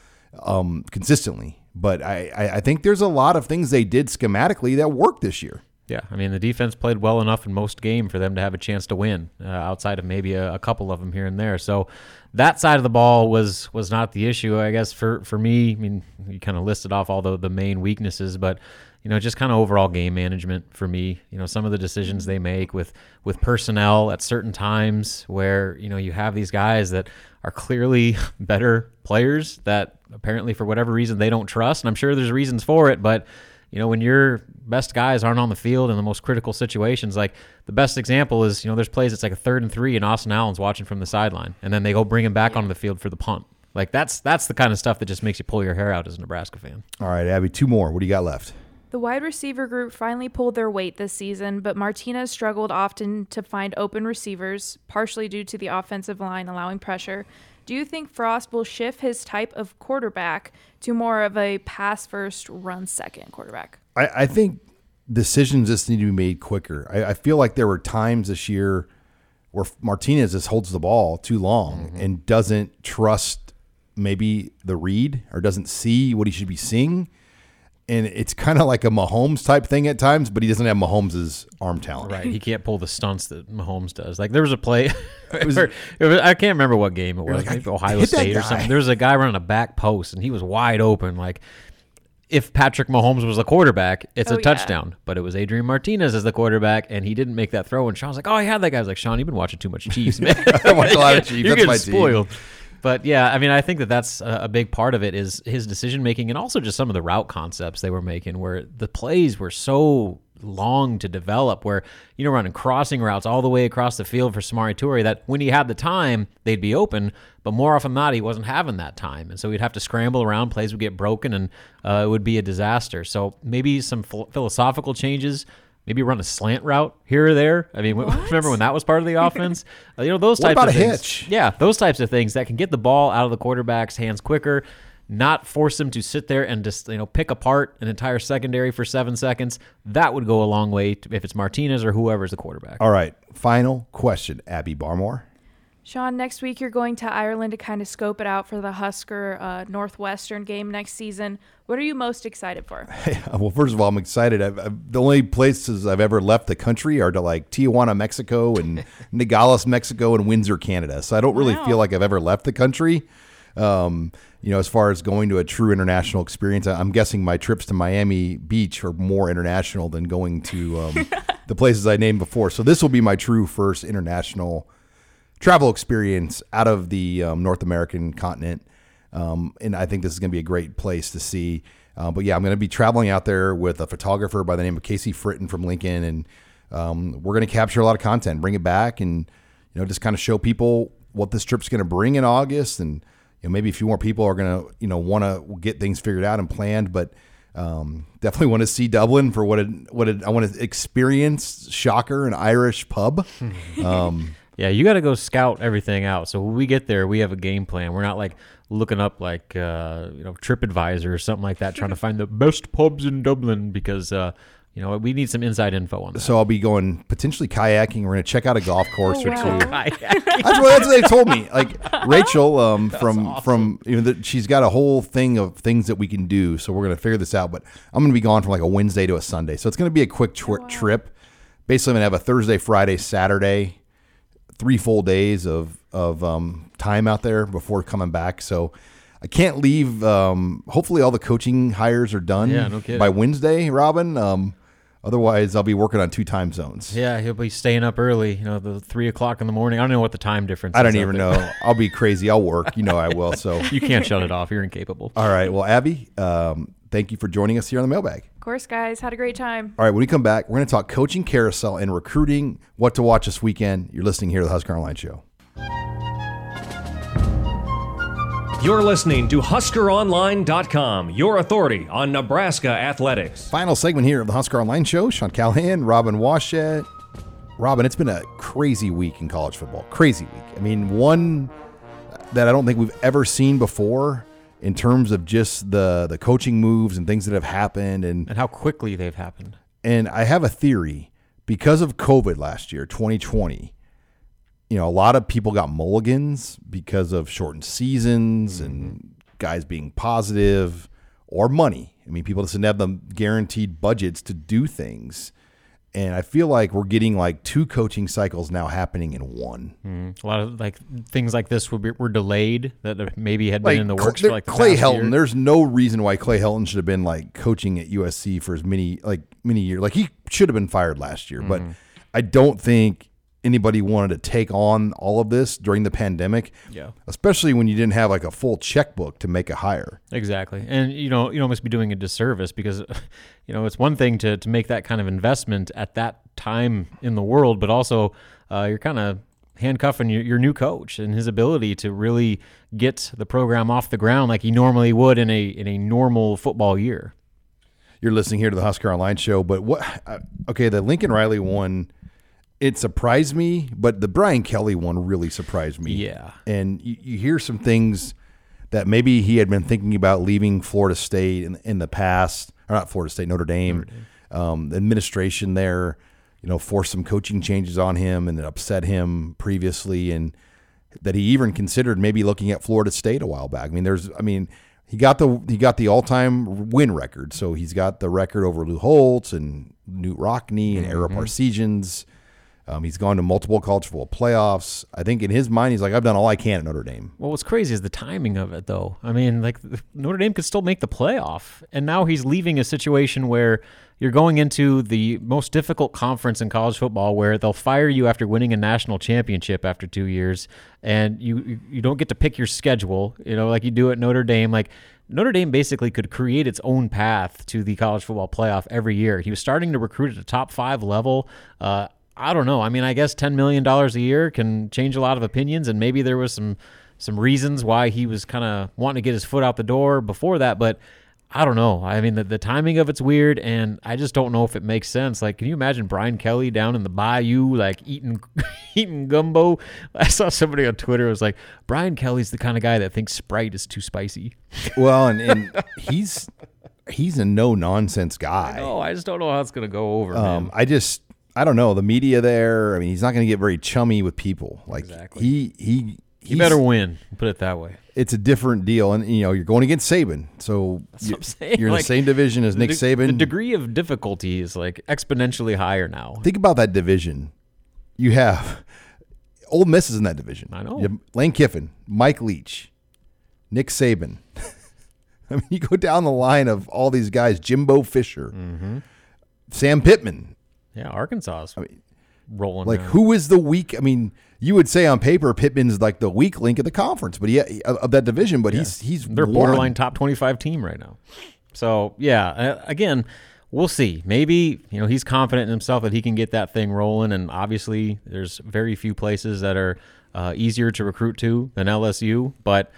um, consistently, but I, I I think there's a lot of things they did schematically that worked this year. Yeah, I mean the defense played well enough in most game for them to have a chance to win, uh, outside of maybe a, a couple of them here and there. So that side of the ball was was not the issue, I guess. For for me, I mean you kind of listed off all the the main weaknesses, but you know just kind of overall game management for me. You know some of the decisions they make with with personnel at certain times where you know you have these guys that are clearly better players that apparently for whatever reason they don't trust, and I'm sure there's reasons for it, but you know, when your best guys aren't on the field in the most critical situations, like the best example is, you know, there's plays it's like a third and three, and Austin Allen's watching from the sideline, and then they go bring him back onto the field for the punt. Like that's that's the kind of stuff that just makes you pull your hair out as a Nebraska fan. All right, Abby, two more. What do you got left? The wide receiver group finally pulled their weight this season, but Martinez struggled often to find open receivers, partially due to the offensive line allowing pressure. Do you think Frost will shift his type of quarterback to more of a pass first, run second quarterback? I, I think decisions just need to be made quicker. I, I feel like there were times this year where Martinez just holds the ball too long mm-hmm. and doesn't trust maybe the read or doesn't see what he should be seeing. And it's kind of like a Mahomes type thing at times, but he doesn't have Mahomes' arm talent. Right, he can't pull the stunts that Mahomes does. Like there was a play, it was, it was- I can't remember what game it was, like, maybe Ohio State or something. There was a guy running a back post, and he was wide open. Like if Patrick Mahomes was the quarterback, it's Oh, a yeah. touchdown. But it was Adrian Martinez as the quarterback, and he didn't make that throw. And Sean's like, "Oh, I had that guy." I was like, "Sean, you've been watching too much Chiefs, man. I watch a lot of Chiefs. You're That's getting my team." Spoiled." But yeah, I mean, I think that that's a, big part of it is his decision making, and also just some of the route concepts they were making, where the plays were so long to develop. Where you know running crossing routes all the way across the field for Samari Toure, that when he had the time, they'd be open. But more often than not, he wasn't having that time, and so he'd have to scramble around. Plays would get broken, and uh, it would be a disaster. So maybe some phil- philosophical changes. Maybe run a slant route here or there. I mean, remember when that was part of the offense? Uh, you know those What types about of a things. hitch? Yeah, those types of things that can get the ball out of the quarterback's hands quicker, not force him to sit there and just you know pick apart an entire secondary for seven seconds. That would go a long way to, if it's Martinez or whoever's the quarterback. All right, final question, Abby Barmore. Sean, next week you're going to Ireland to kind of scope it out for the Husker uh, Northwestern game next season. What are you most excited for? Well, first of all, I'm excited. I've, I've, the only places I've ever left the country are to like Tijuana, Mexico, and Nogales, Mexico, and Windsor, Canada. So I don't really Wow. feel like I've ever left the country. Um, you know, as far as going to a true international experience, I'm guessing my trips to Miami Beach are more international than going to um, the places I named before. So this will be my true first international travel experience out of the um, North American continent. Um, and I think this is going to be a great place to see. Uh, but yeah, I'm going to be traveling out there with a photographer by the name of Casey Fritton from Lincoln, and um, we're going to capture a lot of content, bring it back, and you know just kind of show people what this trip's going to bring in August, and you know maybe a few more people are going to you know want to get things figured out and planned, but. Um, definitely want to see Dublin for what it, what it, I want to experience. Shocker, an Irish pub. Um, Yeah, you got to go scout everything out. So when we get there, we have a game plan. We're not like looking up like uh, you know TripAdvisor or something like that, trying to find the best pubs in Dublin because uh, you know we need some inside info on that. So I'll be going potentially kayaking. We're going to check out a golf course or wow. two. That's what, that's what they told me. Like Rachel, um, from from you know, the, she's got a whole thing of things that we can do. So we're going to figure this out. But I'm going to be gone from like a Wednesday to a Sunday. So it's going to be a quick tri- trip. Basically, I'm going to have a Thursday, Friday, Saturday, three full days of of um, time out there before coming back. So. I can't leave. Um, hopefully, all the coaching hires are done Yeah, no by Wednesday, Robin. Um, otherwise, I'll be working on two time zones. yeah, he'll be staying up early. You know, the three o'clock in the morning. I don't know what the time difference. I don't even there. know. I'll be crazy. I'll work. You know I will. So, You can't shut it off. You're incapable. all right. Well, Abby, um, thank you for joining us here on the mailbag. Of course, guys. Had a great time. All right. When we come back, we're going to talk coaching carousel and recruiting, what to watch this weekend. You're listening here to the Husker Online Show. You're listening to HuskerOnline.com, your authority on Nebraska athletics. Final segment here of the Husker Online Show. Sean Callahan, Robin Washut. Robin, it's been a crazy week in college football. Crazy week. I mean, one that I don't think we've ever seen before in terms of just the the coaching moves and things that have happened and And how quickly they've happened. And I have a theory because of COVID last year, 2020. You know, a lot of people got mulligans because of shortened seasons and mm-hmm. guys being positive or money. I mean, people just didn't have the guaranteed budgets to do things. And I feel like we're getting like two coaching cycles now happening in one. A lot of like things like this were, were delayed that maybe had been Like, in the works for like Clay Helton, year. there's no reason why Clay Helton should have been like coaching at USC for as many like many years. Like he should have been fired last year, but Mm-hmm. I don't think anybody wanted to take on all of this during the pandemic. Yeah. especially when you didn't have like a full checkbook to make a hire. Exactly. And you know, you almost be doing a disservice because you know, it's one thing to to make that kind of investment at that time in the world, but also uh, you're kind of handcuffing your, your new coach and his ability to really get the program off the ground like he normally would in a in a normal football year. You're listening here to the Husker Online Show, but what? uh, Okay, the Lincoln Riley one, it surprised me, but the Brian Kelly one really surprised me. Yeah. and you, you hear some things that maybe he had been thinking about leaving Florida State in, in the past, or not Florida State, Notre Dame. Um, the administration there, you know, forced some coaching changes on him and it upset him previously, and that he even considered maybe looking at Florida State a while back. I mean, there's, I mean, he got the he got the all time win record, so he's got the record over Lou Holtz and Knute Rockne and Ara Parseghians. Um, he's gone to multiple college football playoffs. I think in his mind, he's like, I've done all I can at Notre Dame. Well, what's crazy is the timing of it, though. I mean, like Notre Dame could still make the playoff, and now he's leaving a situation where you're going into the most difficult conference in college football, where they'll fire you after winning a national championship after two years, and you you- don't get to pick your schedule, you know, like you do at Notre Dame. Like Notre Dame basically could create its own path to the college football playoff every year. He was starting to recruit at a top five level. Uh, I don't know. I mean, I guess ten million dollars a year can change a lot of opinions, and maybe there was some some reasons why he was kind of wanting to get his foot out the door before that, but I don't know. I mean, the, the timing of it's weird, and I just don't know if it makes sense. Like, can you imagine Brian Kelly down in the bayou, like eating eating gumbo? I saw somebody on Twitter was like, Brian Kelly's the kind of guy that thinks Sprite is too spicy. Well, and, and he's he's a no nonsense guy. Oh, I just don't know how it's gonna go over. Um, man. I just I don't know the media there. I mean, he's not going to get very chummy with people. Like Exactly. he he You he's- better win. Put it that way. It's a different deal, and you know you're going against Saban, so you, what I'm saying. are in Like, the same division as Nick the, Saban. The degree of difficulty is like exponentially higher now. Think about that division. You have Ole Miss is in that division. I know. You have Lane Kiffin, Mike Leach, Nick Saban. I mean, you go down the line of all these guys: Jimbo Fisher, Mm-hmm. Sam Pittman. Yeah, Arkansas is rolling. Like now. who is the weak? I mean, you would say on paper Pittman's like the weak link of the conference, but he of that division. But he's he's They're won. borderline top 25 team right now. So, yeah, uh, again, we'll see. Maybe, you know, he's confident in himself that he can get that thing rolling. And obviously, there's very few places that are uh, easier to recruit to than LSU. But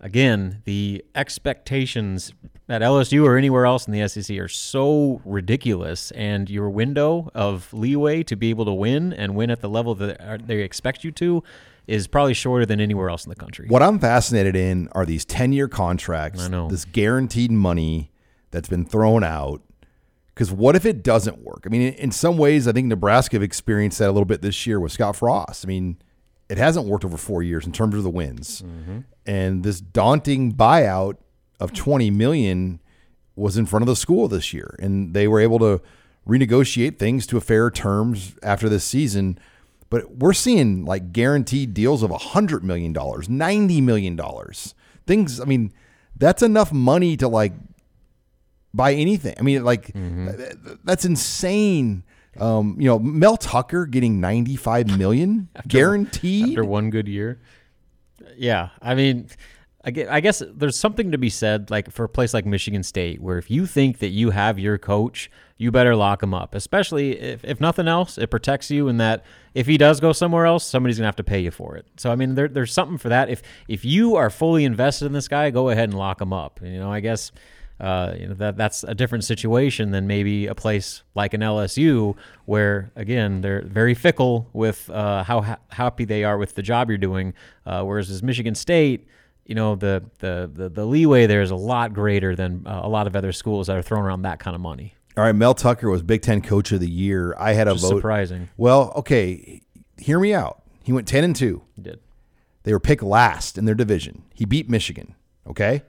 again, the expectations at LSU or anywhere else in the SEC are so ridiculous. And your window of leeway to be able to win and win at the level that uh, they expect you to is probably shorter than anywhere else in the country. What I'm fascinated in are these 10 year contracts, I know. this guaranteed money that's been thrown out. Because what if it doesn't work? I mean, in- in some ways, I think Nebraska have experienced that a little bit this year with Scott Frost. I mean, it hasn't worked over four years in terms of the wins, and this daunting buyout of 20 million was in front of the school this year, and they were able to renegotiate things to a fair terms after this season. But we're seeing like guaranteed deals of $100 million, $90 million. Things, I mean, that's enough money to like buy anything. I mean, like th- th- that's insane. Um, you know, Mel Tucker getting 95 million guaranteed. after one good year. Yeah, I mean, I guess there's something to be said, like for a place like Michigan State, where if you think that you have your coach, you better lock him up. Especially if, if nothing else, it protects you in that if he does go somewhere else, somebody's gonna have to pay you for it. So I mean, there, there's something for that. If if you are fully invested in this guy, go ahead and lock him up. You know, I guess uh, you know that that's a different situation than maybe a place like an LSU, where again they're very fickle with uh, how ha- happy they are with the job you're doing. Uh, whereas as Michigan State, you know the, the the the leeway there is a lot greater than uh, a lot of other schools that are throwing around that kind of money. All right, Mel Tucker was Big Ten Coach of the Year. I had a vote. surprising. Well, okay, hear me out. He went 10 and 2. He did, They were picked last in their division. He beat Michigan. Okay,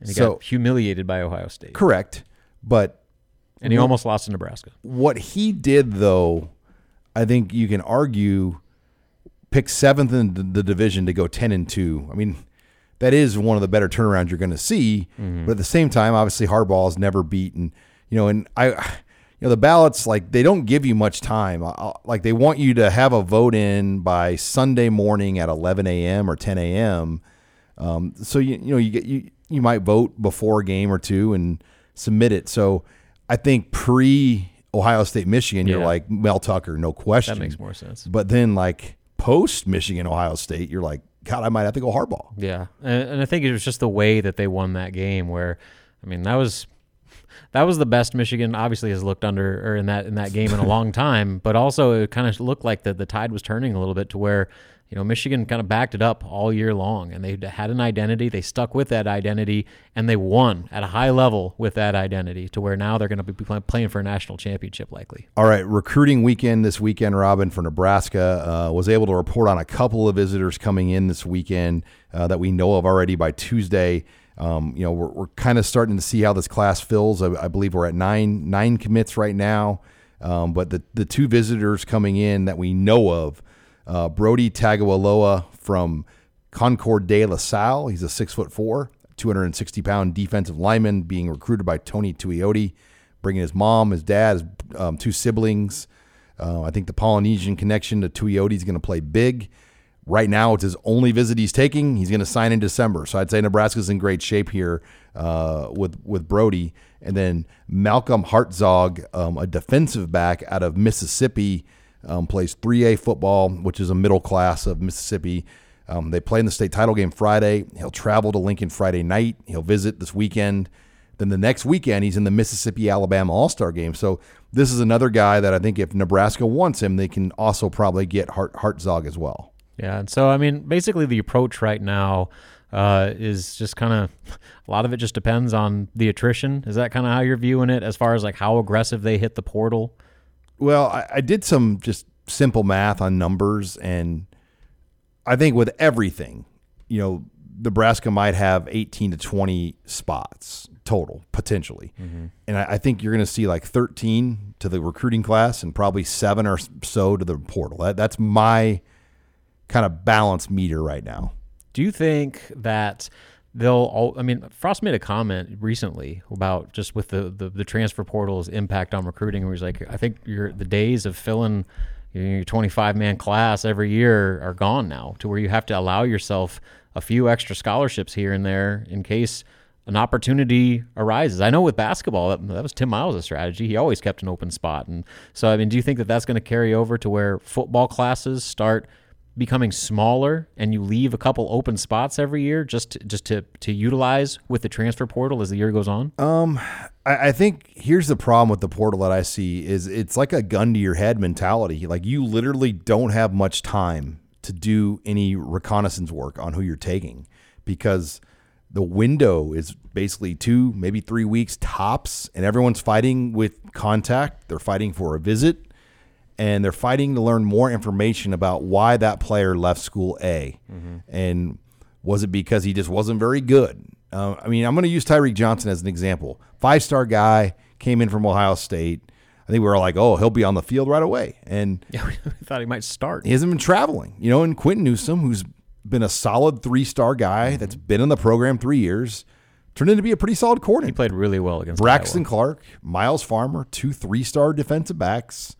and he So- got humiliated by Ohio State, correct. But and he almost lost to Nebraska. what he did, though, I think you can argue, pick seventh in the, division to go ten and two. I mean, that is one of the better turnarounds you're going to see. But at the same time, obviously, Harbaugh is never beaten. You know, and I, you know, the ballots like they don't give you much time. Like they want you to have a vote in by Sunday morning at 11 a.m. or 10 a.m. Um, so you you know you get you you might vote before a game or two and submit it. So I think pre Ohio State Michigan, you're like Mel Tucker, no question. That makes more sense. But then like post Michigan Ohio State, you're like, God, I might have to go Harbaugh. Yeah, and, and I think it was just the way that they won that game. Where, I mean, that was that was the best Michigan obviously has looked under or in that in that game in a long time. But also, it kind of looked like the the tide was turning a little bit to where you know Michigan kind of backed it up all year long, and they had an identity. They stuck with that identity, and they won at a high level with that identity. To where now they're going to be playing for a national championship likely. All right, recruiting weekend this weekend, Robin for Nebraska uh, was able to report on a couple of visitors coming in this weekend uh, that we know of already by Tuesday. Um, you know, we're, we're kind of starting to see how this class fills. I, I believe we're at nine nine commits right now, um, but the the two visitors coming in that we know of, uh, Brodie Tagaloa from Concord de La Salle. He's a six foot four, 260 pound defensive lineman being recruited by Tony Tuioti, bringing his mom, his dad, his um, two siblings. Uh, I think the Polynesian connection to Tuioti is going to play big. Right now, it's his only visit he's taking. He's going to sign in December, so I'd say Nebraska's in great shape here uh, with with Brody, and then Malcolm Hartzog, um, a defensive back out of Mississippi, um, plays 3A football, which is a middle class of Mississippi. Um, they play in the state title game Friday. He'll travel to Lincoln Friday night. He'll visit this weekend. Then the next weekend, he's in the Mississippi Alabama All Star game. So this is another guy that I think if Nebraska wants him, they can also probably get Hart Hartzog as well. Yeah, and so I mean, basically, the approach right now uh, is just kind of a lot of it just depends on the attrition. Is that kind of how you're viewing it, as far as like how aggressive they hit the portal? Well, I, I did some just simple math on numbers, and I think with everything, you know, Nebraska might have 18 to 20 spots total potentially, mm-hmm. and I, I think you're going to see like 13 to the recruiting class and probably seven or so to the portal. That, that's my kind of balance meter right now. Do you think that they'll all i mean frost made a comment recently about just with the, the, the transfer portal's impact on recruiting where he's like i think your the days of filling your 25 man class every year are gone now to where you have to allow yourself a few extra scholarships here and there in case an opportunity arises. I know with basketball, that, that was Tim Miles' strategy. He always kept an open spot. And so, I mean, do you think that that's going to carry over to where football classes start becoming smaller and you leave a couple open spots every year just to, just to, to utilize with the transfer portal as the year goes on? Um, I, I think here's the problem with the portal that I see is it's like a gun to your head mentality. Like you literally don't have much time to do any reconnaissance work on who you're taking because the window is basically two, maybe three weeks tops, and everyone's fighting with contact. They're fighting for a visit and they're fighting to learn more information about why that player left school A. Mm-hmm. And was it because he just wasn't very good? Uh, I mean, I'm going to use Tyreke Johnson as an example. Five star guy, came in from Ohio State. I think we were like, oh, he'll be on the field right away. And yeah, we thought he might start. He hasn't been traveling, you know. And Quinton Newsome, who's been a solid three star guy mm-hmm. that's been in the program three years, turned into be a pretty solid coordinator. He played really well against Braxton Iowa. Clark, Myles Farmer, two three star defensive backs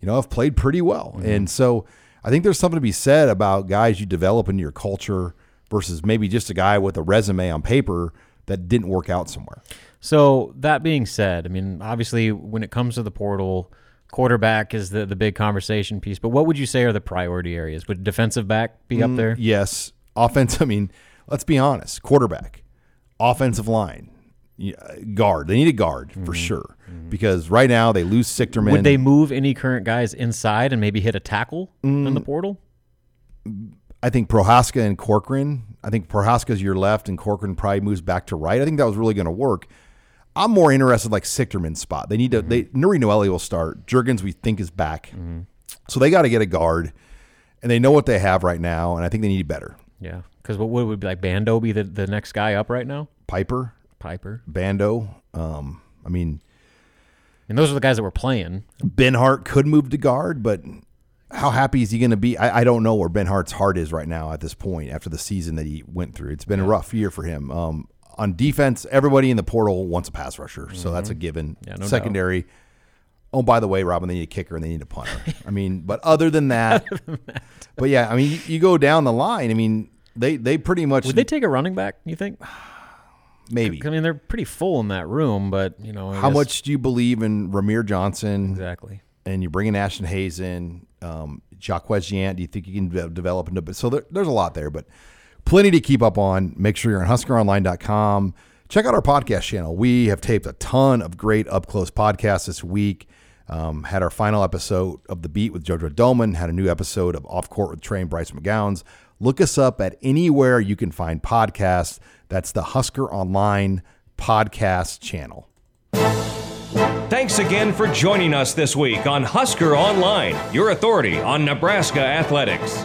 you know, have played pretty well. Mm-hmm. And so I think there's something to be said about guys you develop into your culture versus maybe just a guy with a resume on paper that didn't work out somewhere. So that being said, I mean, obviously when it comes to the portal, quarterback is the, the big conversation piece. But what would you say are the priority areas? Would defensive back be mm, up there? Yes. Offense, I mean, let's be honest. Quarterback, offensive line, guard. They need a guard mm-hmm. for sure mm-hmm. because right now they lose Sichterman. Would they move any current guys inside and maybe hit a tackle mm, in the portal? I think Prochazka and Corcoran. I think Prochazka's your left and Corcoran probably moves back to right. I think that was really going to work. I'm more interested like Sichterman's spot. They need to. Mm-hmm. They Nouri Nouili will start. Jurgens we think is back, mm-hmm. so they got to get a guard, and they know what they have right now, and I think they need better. Yeah, because what would be like Bando be the, the next guy up right now? Piper. Piper, Bando. Um, I mean, and those are the guys that were playing. Benhart could move to guard, but how happy is he going to be? I, I, don't know where Benhart's heart is right now at this point after the season that he went through. It's been yeah. a rough year for him. Um, on defense, everybody in the portal wants a pass rusher, mm-hmm. so that's a given. Yeah, no Secondary. Doubt. Oh, by the way, Robin, they need a kicker and they need a punter. I mean, but other than that, but yeah, I mean, you, you, go down the line. I mean, they they pretty much would they take a running back? You think? Maybe. I mean, they're pretty full in that room, but you know, I how guess. much do you believe in Rahmir Johnson? Exactly. And you're bringing Ashton Hayes in, um, Jaquez Yant. Do you think you can de- develop into? So there, there's a lot there, but plenty to keep up on. Make sure you're on HuskerOnline.com. Check out our podcast channel. We have taped a ton of great up close podcasts this week. Um, had our final episode of The Beat with JoJo Domann. Had a new episode of Off Court with Trey and Bryce McGowens. Look us up at anywhere you can find podcasts. That's the Husker Online podcast channel. Thanks again for joining us this week on Husker Online, your authority on Nebraska athletics.